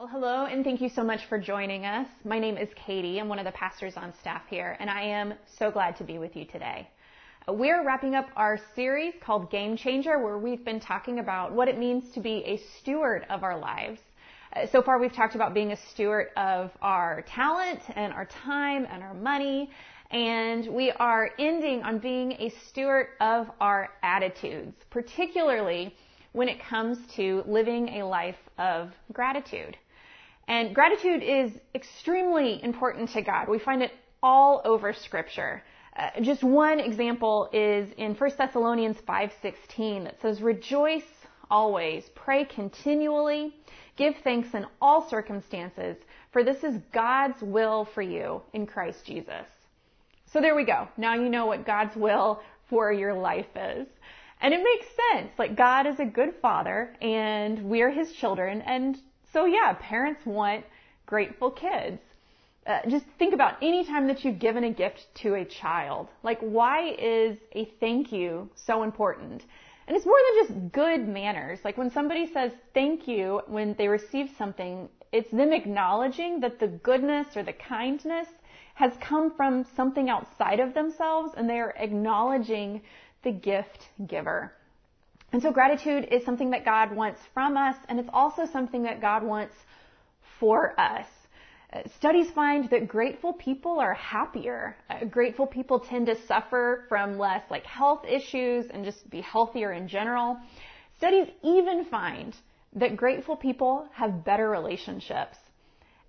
Well, hello, and thank you so much for joining us. My name is Katie. I'm one of the pastors on staff here, and I am so glad to be with you today. We're wrapping up our series called Game Changer, where we've been talking about what it means to be a steward of our lives. Uh, so far, we've talked about being a steward of our talent and our time and our money, and we are ending on being a steward of our attitudes, particularly when it comes to living a life of gratitude. And gratitude is extremely important to God. We find it all over scripture. Uh, just one example is in 1 Thessalonians 5:16 that says rejoice always, pray continually, give thanks in all circumstances, for this is God's will for you in Christ Jesus. So there we go. Now you know what God's will for your life is. And it makes sense. Like God is a good father and we're his children and so yeah, parents want grateful kids. Uh, just think about any time that you've given a gift to a child. Like, why is a thank you so important? And it's more than just good manners. Like when somebody says thank you when they receive something, it's them acknowledging that the goodness or the kindness has come from something outside of themselves and they are acknowledging the gift giver. And so gratitude is something that God wants from us, and it's also something that God wants for us. Studies find that grateful people are happier. Uh, grateful people tend to suffer from less like health issues and just be healthier in general. Studies even find that grateful people have better relationships.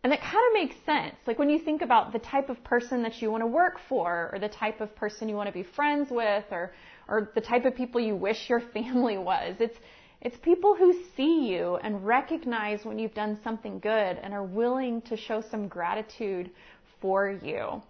And that kind of makes sense. Like when you think about the type of person that you want to work for, or the type of person you want to be friends with, or, or the type of people you wish your family was. It's, it's people who see you and recognize when you've done something good and are willing to show some gratitude for you.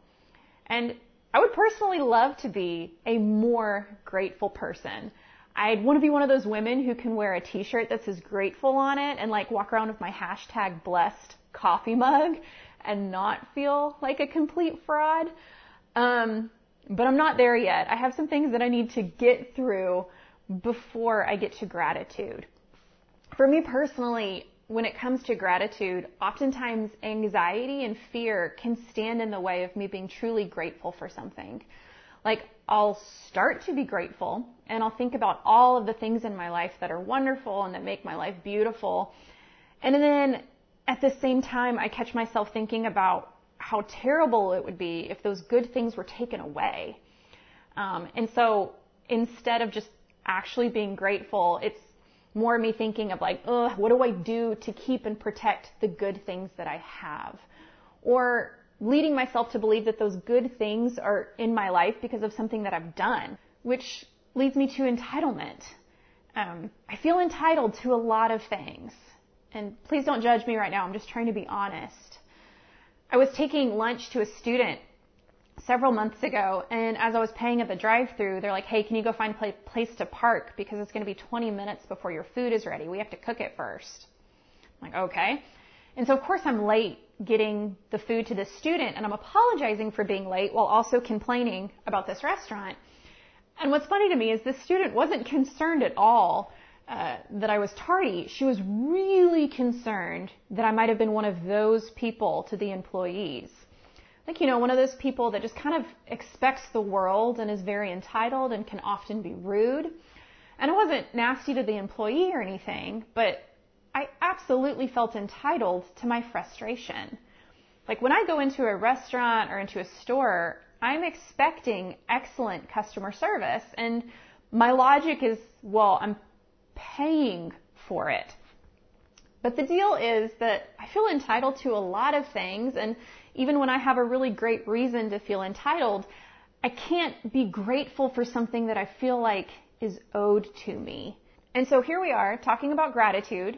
And I would personally love to be a more grateful person. I'd want to be one of those women who can wear a t-shirt that says grateful on it and like walk around with my hashtag blessed coffee mug and not feel like a complete fraud. Um, but I'm not there yet. I have some things that I need to get through before I get to gratitude. For me personally, when it comes to gratitude, oftentimes anxiety and fear can stand in the way of me being truly grateful for something. Like, I'll start to be grateful and I'll think about all of the things in my life that are wonderful and that make my life beautiful. And then at the same time, I catch myself thinking about how terrible it would be if those good things were taken away. Um, and so instead of just actually being grateful, it's more me thinking of like, ugh, what do I do to keep and protect the good things that I have? Or leading myself to believe that those good things are in my life because of something that I've done, which leads me to entitlement. Um, I feel entitled to a lot of things. And please don't judge me right now. I'm just trying to be honest. I was taking lunch to a student several months ago, and as I was paying at the drive-through, they're like, "Hey, can you go find a place to park because it's going to be 20 minutes before your food is ready. We have to cook it first." I'm like, "Okay." And so of course I'm late getting the food to this student, and I'm apologizing for being late while also complaining about this restaurant. And what's funny to me is this student wasn't concerned at all uh, that I was tardy, she was really concerned that I might have been one of those people to the employees. Like, you know, one of those people that just kind of expects the world and is very entitled and can often be rude. And I wasn't nasty to the employee or anything, but I absolutely felt entitled to my frustration. Like when I go into a restaurant or into a store, I'm expecting excellent customer service and my logic is, well, I'm paying for it. But the deal is that I feel entitled to a lot of things, and even when I have a really great reason to feel entitled, I can't be grateful for something that I feel like is owed to me. And so here we are talking about gratitude,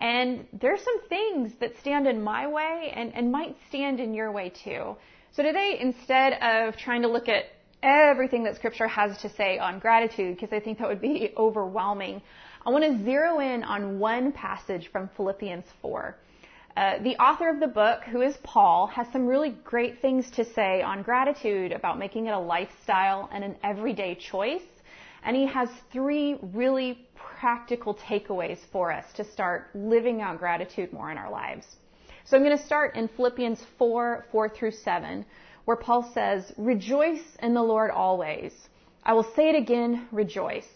and there's some things that stand in my way and, and might stand in your way too. So today, instead of trying to look at everything that scripture has to say on gratitude, because I think that would be overwhelming, I want to zero in on one passage from Philippians 4. Uh, the author of the book, who is Paul, has some really great things to say on gratitude about making it a lifestyle and an everyday choice. And he has three really practical takeaways for us to start living out gratitude more in our lives. So I'm going to start in Philippians 4, 4 through 7, where Paul says, Rejoice in the Lord always. I will say it again, rejoice.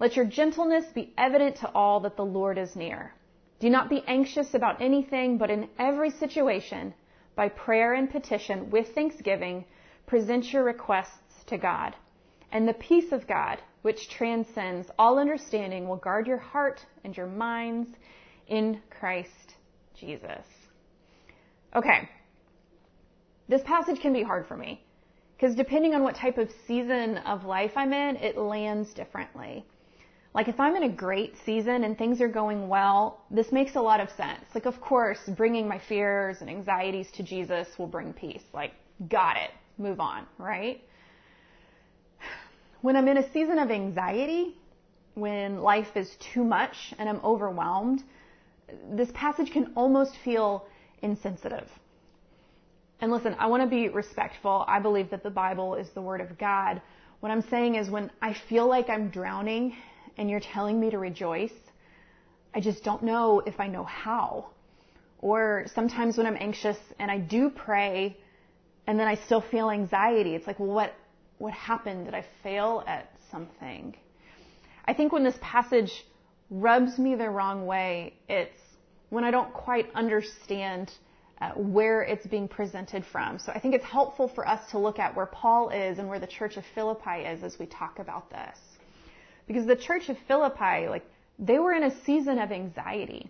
Let your gentleness be evident to all that the Lord is near. Do not be anxious about anything, but in every situation, by prayer and petition, with thanksgiving, present your requests to God. And the peace of God, which transcends all understanding, will guard your heart and your minds in Christ Jesus. Okay. This passage can be hard for me because depending on what type of season of life I'm in, it lands differently. Like if I'm in a great season and things are going well, this makes a lot of sense. Like of course, bringing my fears and anxieties to Jesus will bring peace. Like got it. Move on, right? When I'm in a season of anxiety, when life is too much and I'm overwhelmed, this passage can almost feel insensitive. And listen, I want to be respectful. I believe that the Bible is the Word of God. What I'm saying is when I feel like I'm drowning and you're telling me to rejoice, I just don't know if I know how. Or sometimes when I'm anxious and I do pray and then I still feel anxiety, it's like, well, what, what happened? Did I fail at something? I think when this passage rubs me the wrong way, it's when I don't quite understand uh, where it's being presented from. So I think it's helpful for us to look at where Paul is and where the church of Philippi is as we talk about this. Because the church of Philippi, like, they were in a season of anxiety.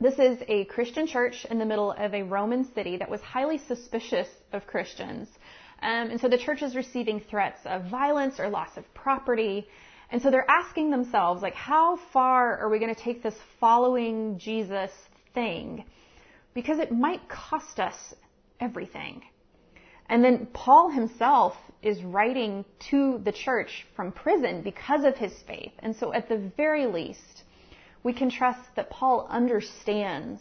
This is a Christian church in the middle of a Roman city that was highly suspicious of Christians. Um, and so the church is receiving threats of violence or loss of property. And so they're asking themselves, like, how far are we going to take this following Jesus thing? Because it might cost us everything. And then Paul himself is writing to the church from prison because of his faith. And so at the very least, we can trust that Paul understands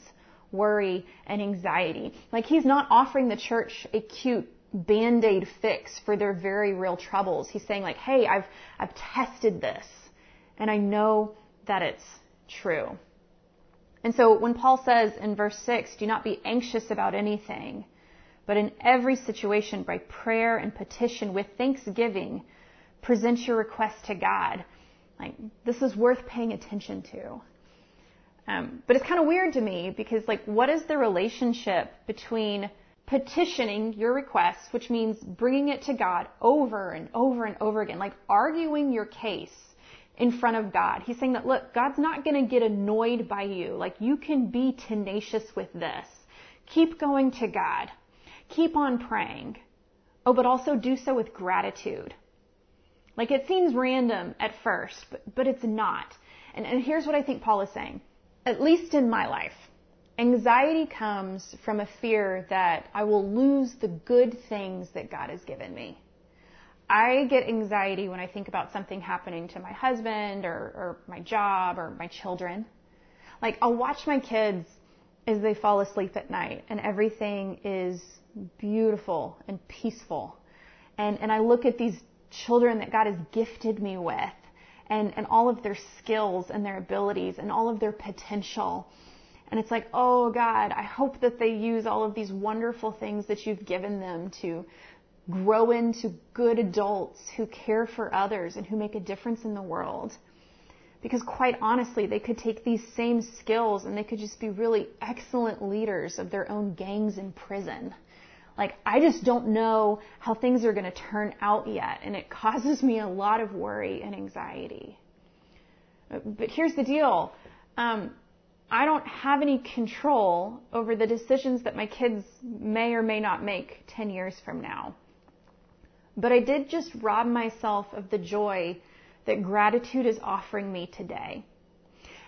worry and anxiety. Like he's not offering the church a cute band-aid fix for their very real troubles. He's saying like, hey, I've, I've tested this and I know that it's true. And so when Paul says in verse 6, do not be anxious about anything, but in every situation by prayer and petition with thanksgiving, present your request to God. Like, this is worth paying attention to. Um, but it's kind of weird to me because like, what is the relationship between petitioning your requests, which means bringing it to God over and over and over again, like arguing your case in front of God. He's saying that, look, God's not going to get annoyed by you. Like, you can be tenacious with this. Keep going to God. Keep on praying. Oh, but also do so with gratitude. Like, it seems random at first, but, but it's not. And, and here's what I think Paul is saying. At least in my life, Anxiety comes from a fear that I will lose the good things that God has given me. I get anxiety when I think about something happening to my husband or, or my job or my children. Like I'll watch my kids as they fall asleep at night and everything is beautiful and peaceful. And, and I look at these children that God has gifted me with and, and all of their skills and their abilities and all of their potential. And it's like, oh God, I hope that they use all of these wonderful things that you've given them to grow into good adults who care for others and who make a difference in the world. Because quite honestly, they could take these same skills and they could just be really excellent leaders of their own gangs in prison. Like, I just don't know how things are going to turn out yet, and it causes me a lot of worry and anxiety. But here's the deal. Um, I don't have any control over the decisions that my kids may or may not make 10 years from now. But I did just rob myself of the joy that gratitude is offering me today.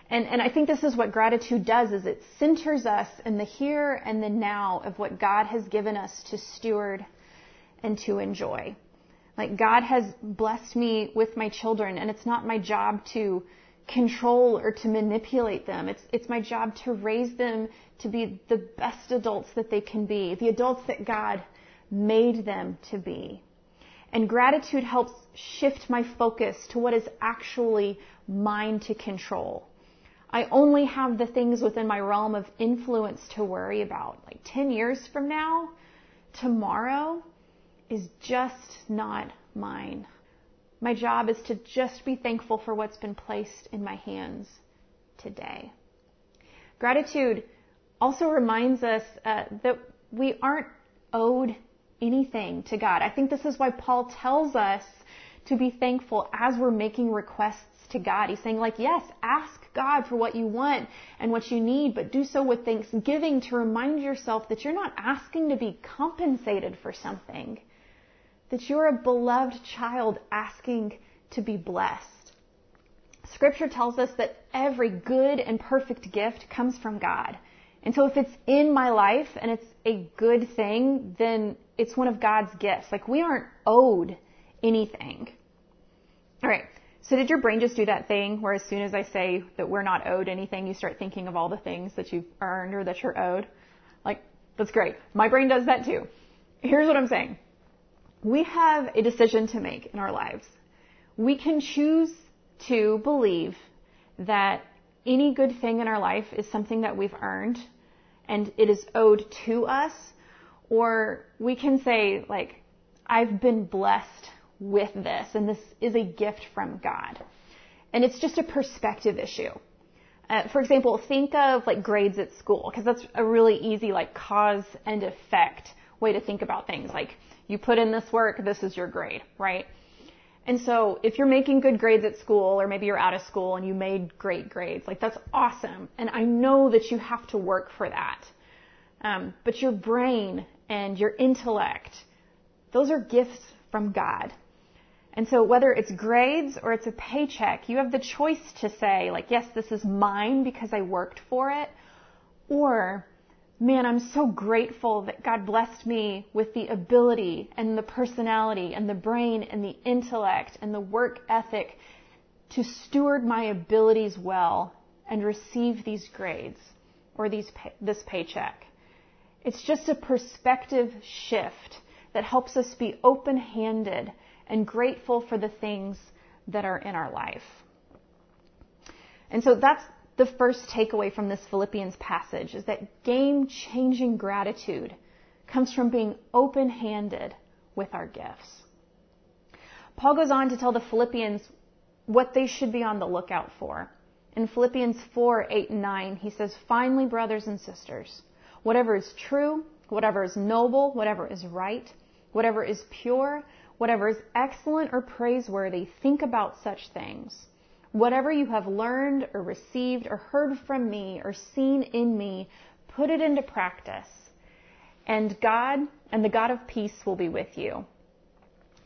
And, and I think this is what gratitude does is it centers us in the here and the now of what God has given us to steward and to enjoy. Like God has blessed me with my children and it's not my job to control or to manipulate them. It's, it's my job to raise them to be the best adults that they can be, the adults that God made them to be. And gratitude helps shift my focus to what is actually mine to control. I only have the things within my realm of influence to worry about. Like 10 years from now, tomorrow is just not mine. My job is to just be thankful for what's been placed in my hands today. Gratitude also reminds us uh, that we aren't owed anything to God. I think this is why Paul tells us to be thankful as we're making requests to God. He's saying like, yes, ask God for what you want and what you need, but do so with thanksgiving to remind yourself that you're not asking to be compensated for something, that you're a beloved child asking to be blessed. Scripture tells us that every good and perfect gift comes from God. And so if it's in my life and it's a good thing, then it's one of God's gifts. Like we aren't owed anything. All right. So did your brain just do that thing where as soon as I say that we're not owed anything, you start thinking of all the things that you've earned or that you're owed? Like, that's great. My brain does that too. Here's what I'm saying. We have a decision to make in our lives. We can choose to believe that any good thing in our life is something that we've earned and it is owed to us, or we can say, like, I've been blessed with this and this is a gift from God. And it's just a perspective issue. Uh, for example, think of like grades at school, because that's a really easy like cause and effect way to think about things. Like, you put in this work, this is your grade, right? And so if you're making good grades at school or maybe you're out of school and you made great grades, like that's awesome. And I know that you have to work for that. Um, but your brain and your intellect, those are gifts from God. And so whether it's grades or it's a paycheck, you have the choice to say like, yes, this is mine because I worked for it, or man, I'm so grateful that God blessed me with the ability and the personality and the brain and the intellect and the work ethic to steward my abilities well and receive these grades or these this paycheck. It's just a perspective shift that helps us be open-handed and grateful for the things that are in our life. And so that's the first takeaway from this Philippians passage is that game changing gratitude comes from being open handed with our gifts. Paul goes on to tell the Philippians what they should be on the lookout for. In Philippians 4, 8, and 9, he says, Finally, brothers and sisters, whatever is true, whatever is noble, whatever is right, whatever is pure, whatever is excellent or praiseworthy, think about such things. Whatever you have learned or received or heard from me or seen in me, put it into practice. And God and the God of peace will be with you.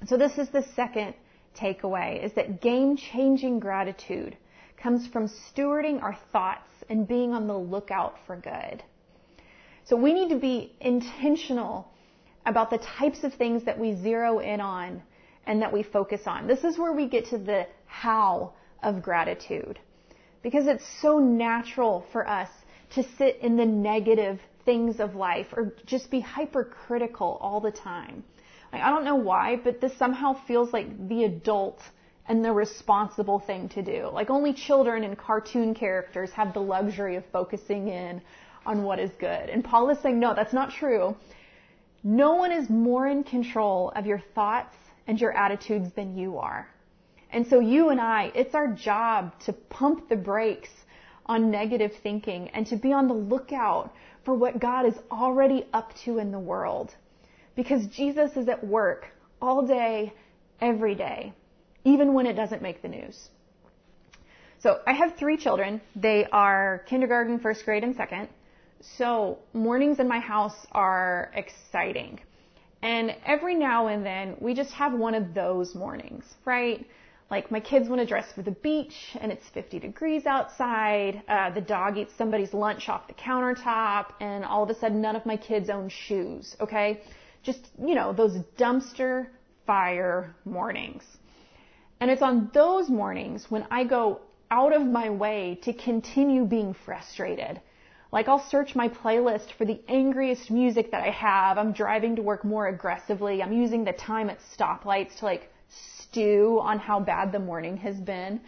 So this is the second takeaway is that game changing gratitude comes from stewarding our thoughts and being on the lookout for good. So we need to be intentional about the types of things that we zero in on and that we focus on. This is where we get to the how of gratitude. Because it's so natural for us to sit in the negative things of life or just be hypercritical all the time. Like, I don't know why, but this somehow feels like the adult and the responsible thing to do. Like only children and cartoon characters have the luxury of focusing in on what is good. And Paul is saying, no, that's not true. No one is more in control of your thoughts and your attitudes than you are. And so you and I, it's our job to pump the brakes on negative thinking and to be on the lookout for what God is already up to in the world. Because Jesus is at work all day, every day, even when it doesn't make the news. So I have three children. They are kindergarten, first grade, and second. So mornings in my house are exciting. And every now and then we just have one of those mornings, right? Like my kids want to dress for the beach and it's 50 degrees outside. Uh, the dog eats somebody's lunch off the countertop and all of a sudden none of my kids own shoes. Okay. Just, you know, those dumpster fire mornings. And it's on those mornings when I go out of my way to continue being frustrated. Like I'll search my playlist for the angriest music that I have. I'm driving to work more aggressively. I'm using the time at stoplights to like stew on how bad the morning has been.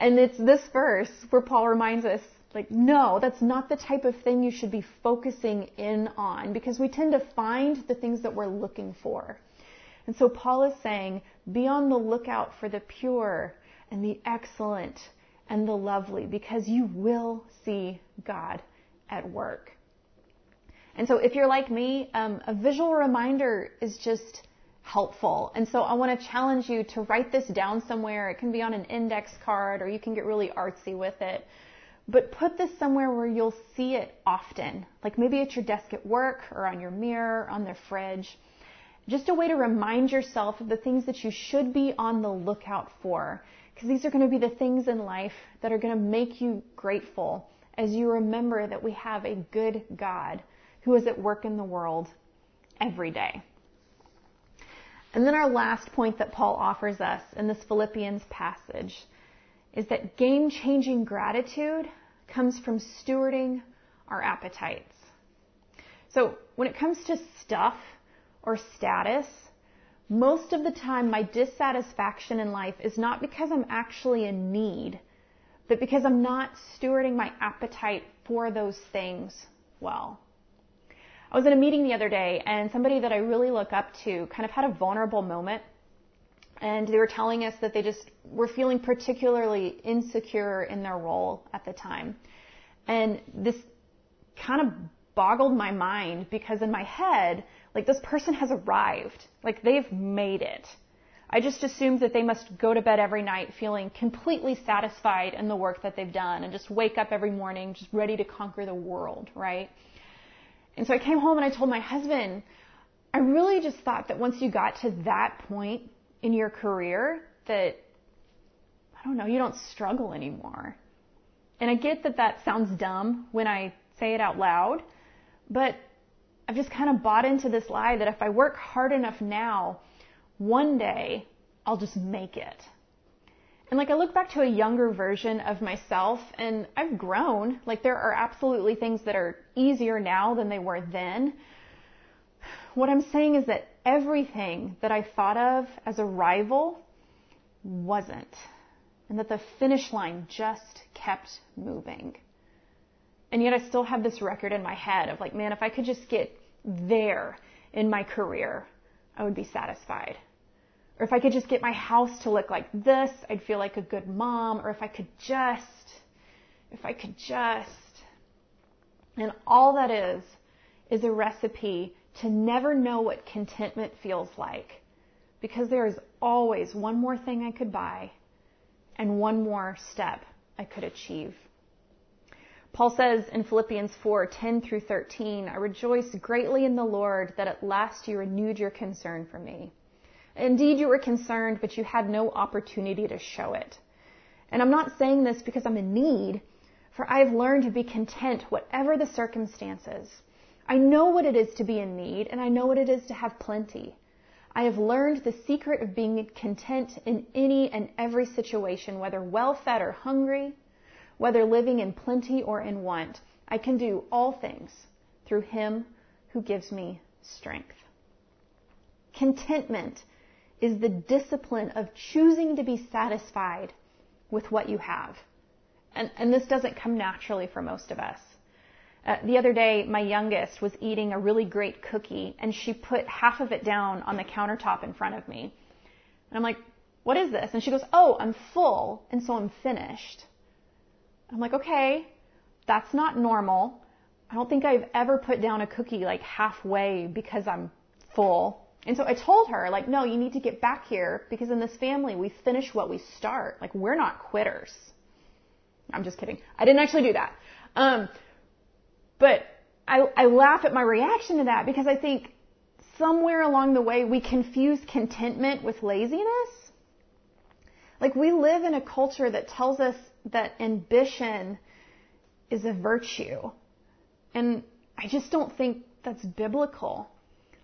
And it's this verse where Paul reminds us, like, no, that's not the type of thing you should be focusing in on because we tend to find the things that we're looking for. And so Paul is saying, be on the lookout for the pure and the excellent and the lovely because you will see God at work. And so if you're like me, um, a visual reminder is just helpful. And so I want to challenge you to write this down somewhere. It can be on an index card or you can get really artsy with it. But put this somewhere where you'll see it often. Like maybe at your desk at work or on your mirror, on the fridge. Just a way to remind yourself of the things that you should be on the lookout for. Because these are going to be the things in life that are going to make you grateful as you remember that we have a good God who is at work in the world every day. And then our last point that Paul offers us in this Philippians passage is that game changing gratitude comes from stewarding our appetites. So when it comes to stuff or status, most of the time my dissatisfaction in life is not because I'm actually in need, but because I'm not stewarding my appetite for those things well. I was in a meeting the other day and somebody that I really look up to kind of had a vulnerable moment and they were telling us that they just were feeling particularly insecure in their role at the time. And this kind of boggled my mind because in my head, like this person has arrived. Like they've made it. I just assumed that they must go to bed every night feeling completely satisfied in the work that they've done and just wake up every morning just ready to conquer the world, right? And so I came home and I told my husband, I really just thought that once you got to that point in your career that, I don't know, you don't struggle anymore. And I get that that sounds dumb when I say it out loud, but I've just kind of bought into this lie that if I work hard enough now, one day I'll just make it. And like I look back to a younger version of myself and I've grown. Like there are absolutely things that are easier now than they were then. What I'm saying is that everything that I thought of as a rival wasn't. And that the finish line just kept moving. And yet I still have this record in my head of like, man, if I could just get there in my career, I would be satisfied. Or if I could just get my house to look like this, I'd feel like a good mom. Or if I could just, if I could just. And all that is, is a recipe to never know what contentment feels like. Because there is always one more thing I could buy and one more step I could achieve. Paul says in Philippians 4, 10 through 13, I rejoice greatly in the Lord that at last you renewed your concern for me. Indeed, you were concerned, but you had no opportunity to show it. And I'm not saying this because I'm in need, for I have learned to be content whatever the circumstances. I know what it is to be in need, and I know what it is to have plenty. I have learned the secret of being content in any and every situation, whether well fed or hungry, whether living in plenty or in want. I can do all things through Him who gives me strength. Contentment is the discipline of choosing to be satisfied with what you have. And, and this doesn't come naturally for most of us. Uh, the other day, my youngest was eating a really great cookie and she put half of it down on the countertop in front of me. And I'm like, what is this? And she goes, oh, I'm full and so I'm finished. I'm like, okay, that's not normal. I don't think I've ever put down a cookie like halfway because I'm full. And so I told her, like, no, you need to get back here because in this family, we finish what we start. Like, we're not quitters. I'm just kidding. I didn't actually do that. Um, but I, I laugh at my reaction to that because I think somewhere along the way we confuse contentment with laziness. Like, we live in a culture that tells us that ambition is a virtue. And I just don't think that's biblical.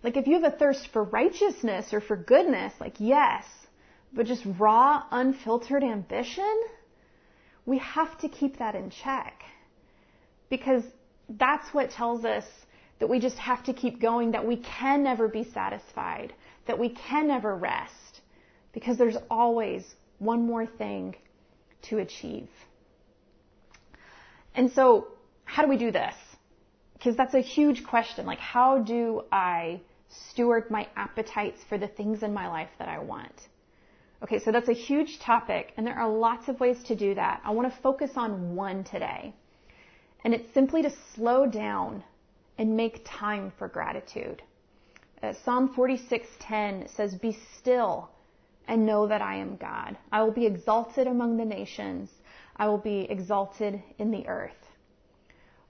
Like if you have a thirst for righteousness or for goodness, like yes, but just raw, unfiltered ambition, we have to keep that in check. because that's what tells us that we just have to keep going, that we can never be satisfied, that we can never rest, because there's always one more thing to achieve. And so, how do we do this? Because that's a huge question. Like, how do I steward my appetites for the things in my life that I want? Okay, so that's a huge topic, and there are lots of ways to do that. I want to focus on one today. And it's simply to slow down and make time for gratitude. Uh, Psalm 46:10 says, "Be still and know that I am God. I will be exalted among the nations. I will be exalted in the earth."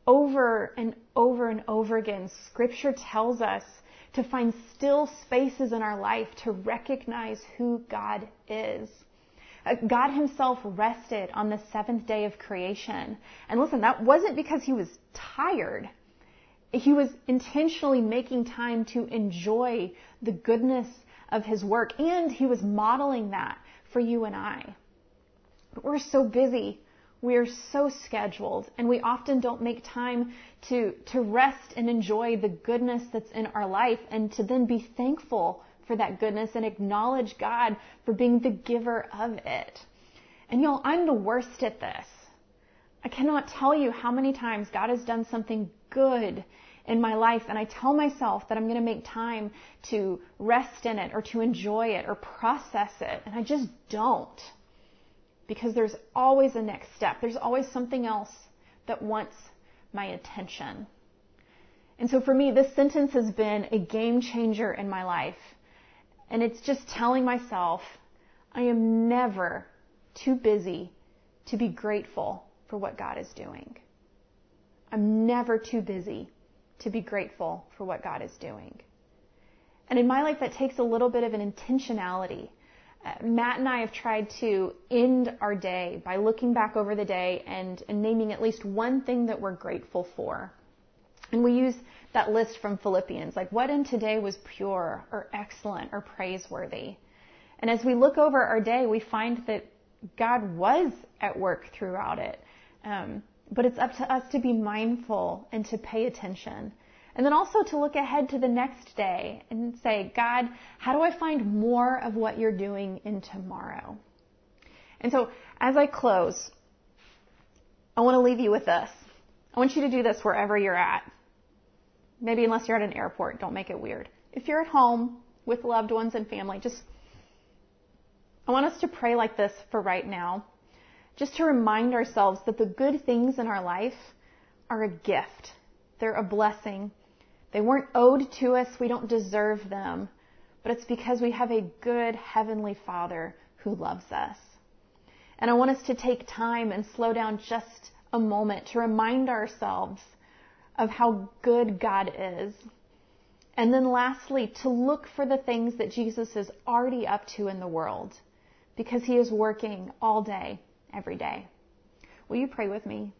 Over and over and over again, scripture tells us to find still spaces in our life to recognize who God is. Uh, God himself rested on the seventh day of creation. And listen, that wasn't because he was tired he was intentionally making time to enjoy the goodness of his work and he was modeling that for you and I. But we're so busy. We are so scheduled and we often don't make time to, to rest and enjoy the goodness that's in our life and to then be thankful for that goodness and acknowledge God for being the giver of it. And y'all, I'm the worst at this. I cannot tell you how many times God has done something good in my life and I tell myself that I'm going to make time to rest in it or to enjoy it or process it and I just don't. Because there's always a next step. There's always something else that wants my attention. And so for me, this sentence has been a game changer in my life. And it's just telling myself, I am never too busy to be grateful for what God is doing. I'm never too busy to be grateful for what God is doing. And in my life, that takes a little bit of an intentionality. Matt and I have tried to end our day by looking back over the day and, and naming at least one thing that we're grateful for. And we use that list from Philippians, like what in today was pure or excellent or praiseworthy. And as we look over our day, we find that God was at work throughout it. Um, but it's up to us to be mindful and to pay attention. And then also to look ahead to the next day and say, God, how do I find more of what you're doing in tomorrow? And so as I close, I want to leave you with this. I want you to do this wherever you're at. Maybe unless you're at an airport, don't make it weird. If you're at home with loved ones and family, just, I want us to pray like this for right now just to remind ourselves that the good things in our life are a gift. They're a blessing. They weren't owed to us. We don't deserve them. But it's because we have a good Heavenly Father who loves us. And I want us to take time and slow down just a moment to remind ourselves of how good God is. And then lastly, to look for the things that Jesus is already up to in the world because he is working all day every day. Will you pray with me?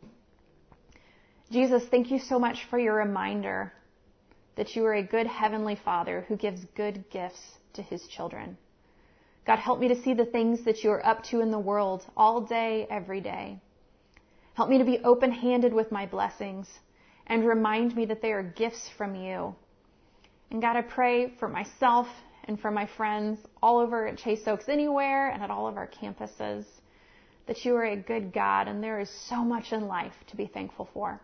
Jesus, thank you so much for your reminder that you are a good heavenly father who gives good gifts to his children. God, help me to see the things that you are up to in the world all day, every day. Help me to be open handed with my blessings and remind me that they are gifts from you. And God, I pray for myself and for my friends all over at Chase Oaks Anywhere and at all of our campuses that you are a good God and there is so much in life to be thankful for.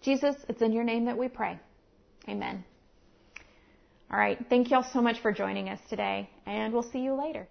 Jesus, it's in your name that we pray. Amen. All right. Thank you all so much for joining us today and we'll see you later.